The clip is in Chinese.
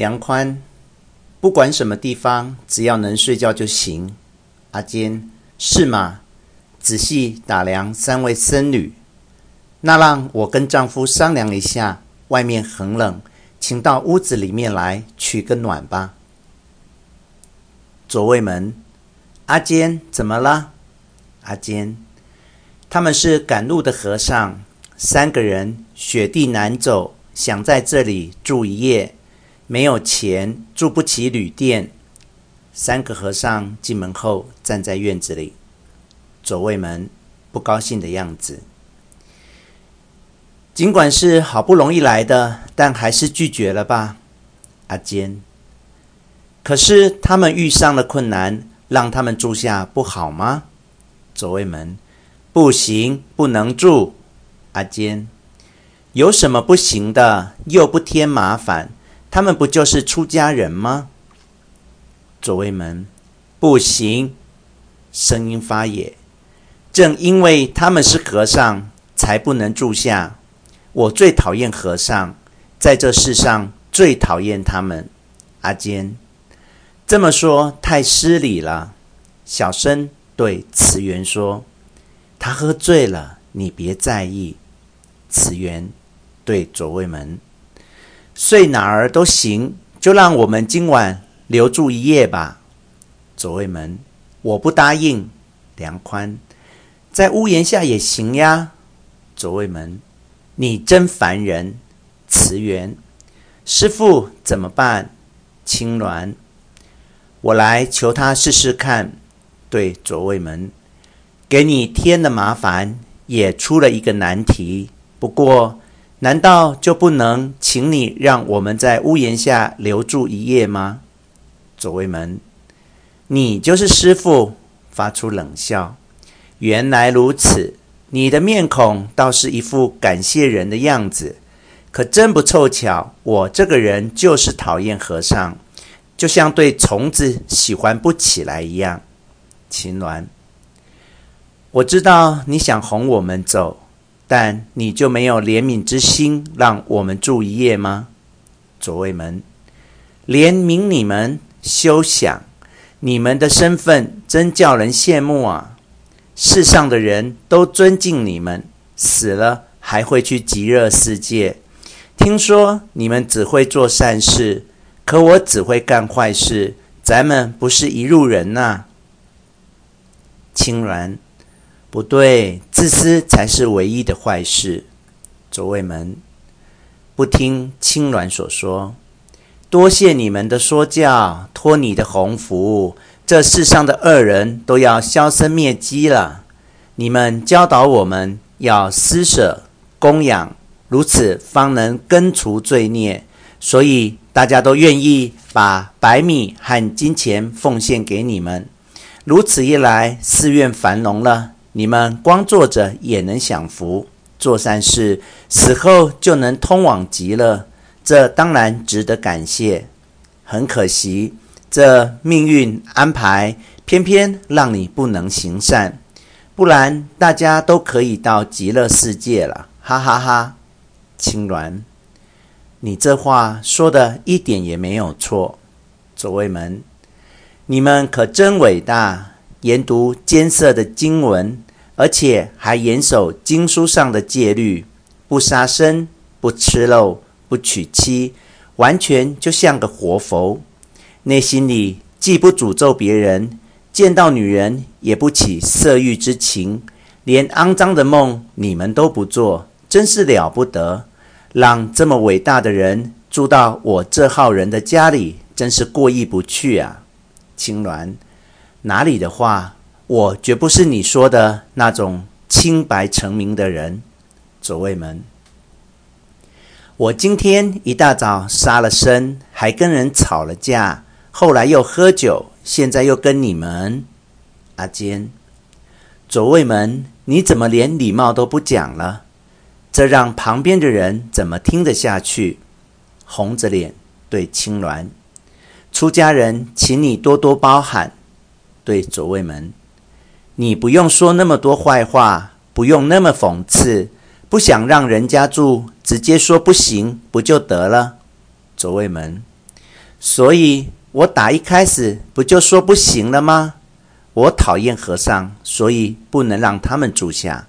梁宽，不管什么地方，只要能睡觉就行。阿坚，是吗？仔细打量三位僧侣，那让我跟丈夫商量一下。外面很冷，请到屋子里面来取个暖吧。左卫门，阿坚，怎么了？阿坚，他们是赶路的和尚，三个人，雪地难走，想在这里住一夜，没有钱，住不起旅店。三个和尚进门后，站在院子里。左卫门不高兴的样子。尽管是好不容易来的，但还是拒绝了吧，阿坚。可是他们遇上了困难，让他们住下不好吗？左卫门，不行，不能住。阿坚，有什么不行的？又不添麻烦，他们不就是出家人吗？左卫门，不行，声音发野。正因为他们是和尚，才不能住下。我最讨厌和尚，在这世上最讨厌他们。阿坚，这么说太失礼了。小声对慈源说：“他喝醉了，你别在意。”慈源对左卫门：“睡哪儿都行，就让我们今晚留住一夜吧。”左卫门：“我不答应。”梁宽：“在屋檐下也行呀。”左卫门。你真烦人，慈源，师父怎么办？青鸾，我来求他试试看。对左卫门，给你添了麻烦，也出了一个难题。不过，难道就不能请你让我们在屋檐下留住一夜吗？左卫门，你就是师傅，发出冷笑。原来如此。你的面孔倒是一副感谢人的样子，可真不凑巧，我这个人就是讨厌和尚，就像对虫子喜欢不起来一样。秦鸾，我知道你想哄我们走，但你就没有怜悯之心，让我们住一夜吗？左卫门，怜悯你们，休想！你们的身份真叫人羡慕啊！世上的人都尊敬你们，死了还会去极乐世界。听说你们只会做善事，可我只会干坏事。咱们不是一路人呐、青鸾，不对，自私才是唯一的坏事。左卫门，不听青鸾所说，多谢你们的说教，托你的鸿福。这世上的恶人都要销声灭迹了。你们教导我们要施舍供养，如此方能根除罪孽。所以大家都愿意把白米和金钱奉献给你们。如此一来，寺院繁荣了，你们光坐着也能享福，做善事，死后就能通往极乐。这当然值得感谢。很可惜。这命运安排，偏偏让你不能行善，不然大家都可以到极乐世界了，哈哈哈！青鸾，你这话说的一点也没有错。左卫门，你们可真伟大，研读艰涩的经文，而且还严守经书上的戒律，不杀生，不吃肉，不娶妻，完全就像个活佛。内心里既不诅咒别人，见到女人也不起色欲之情，连肮脏的梦你们都不做，真是了不得！让这么伟大的人住到我这号人的家里，真是过意不去啊！青鸾，哪里的话，我绝不是你说的那种清白成名的人。左卫门，我今天一大早杀了生，还跟人吵了架。后来又喝酒，现在又跟你们，阿坚，左卫门，你怎么连礼貌都不讲了？这让旁边的人怎么听得下去？红着脸对青鸾，出家人，请你多多包涵。对左卫门，你不用说那么多坏话，不用那么讽刺，不想让人家住，直接说不行，不就得了？左卫门。所以我打一开始不就说不行了吗？我讨厌和尚，所以不能让他们住下。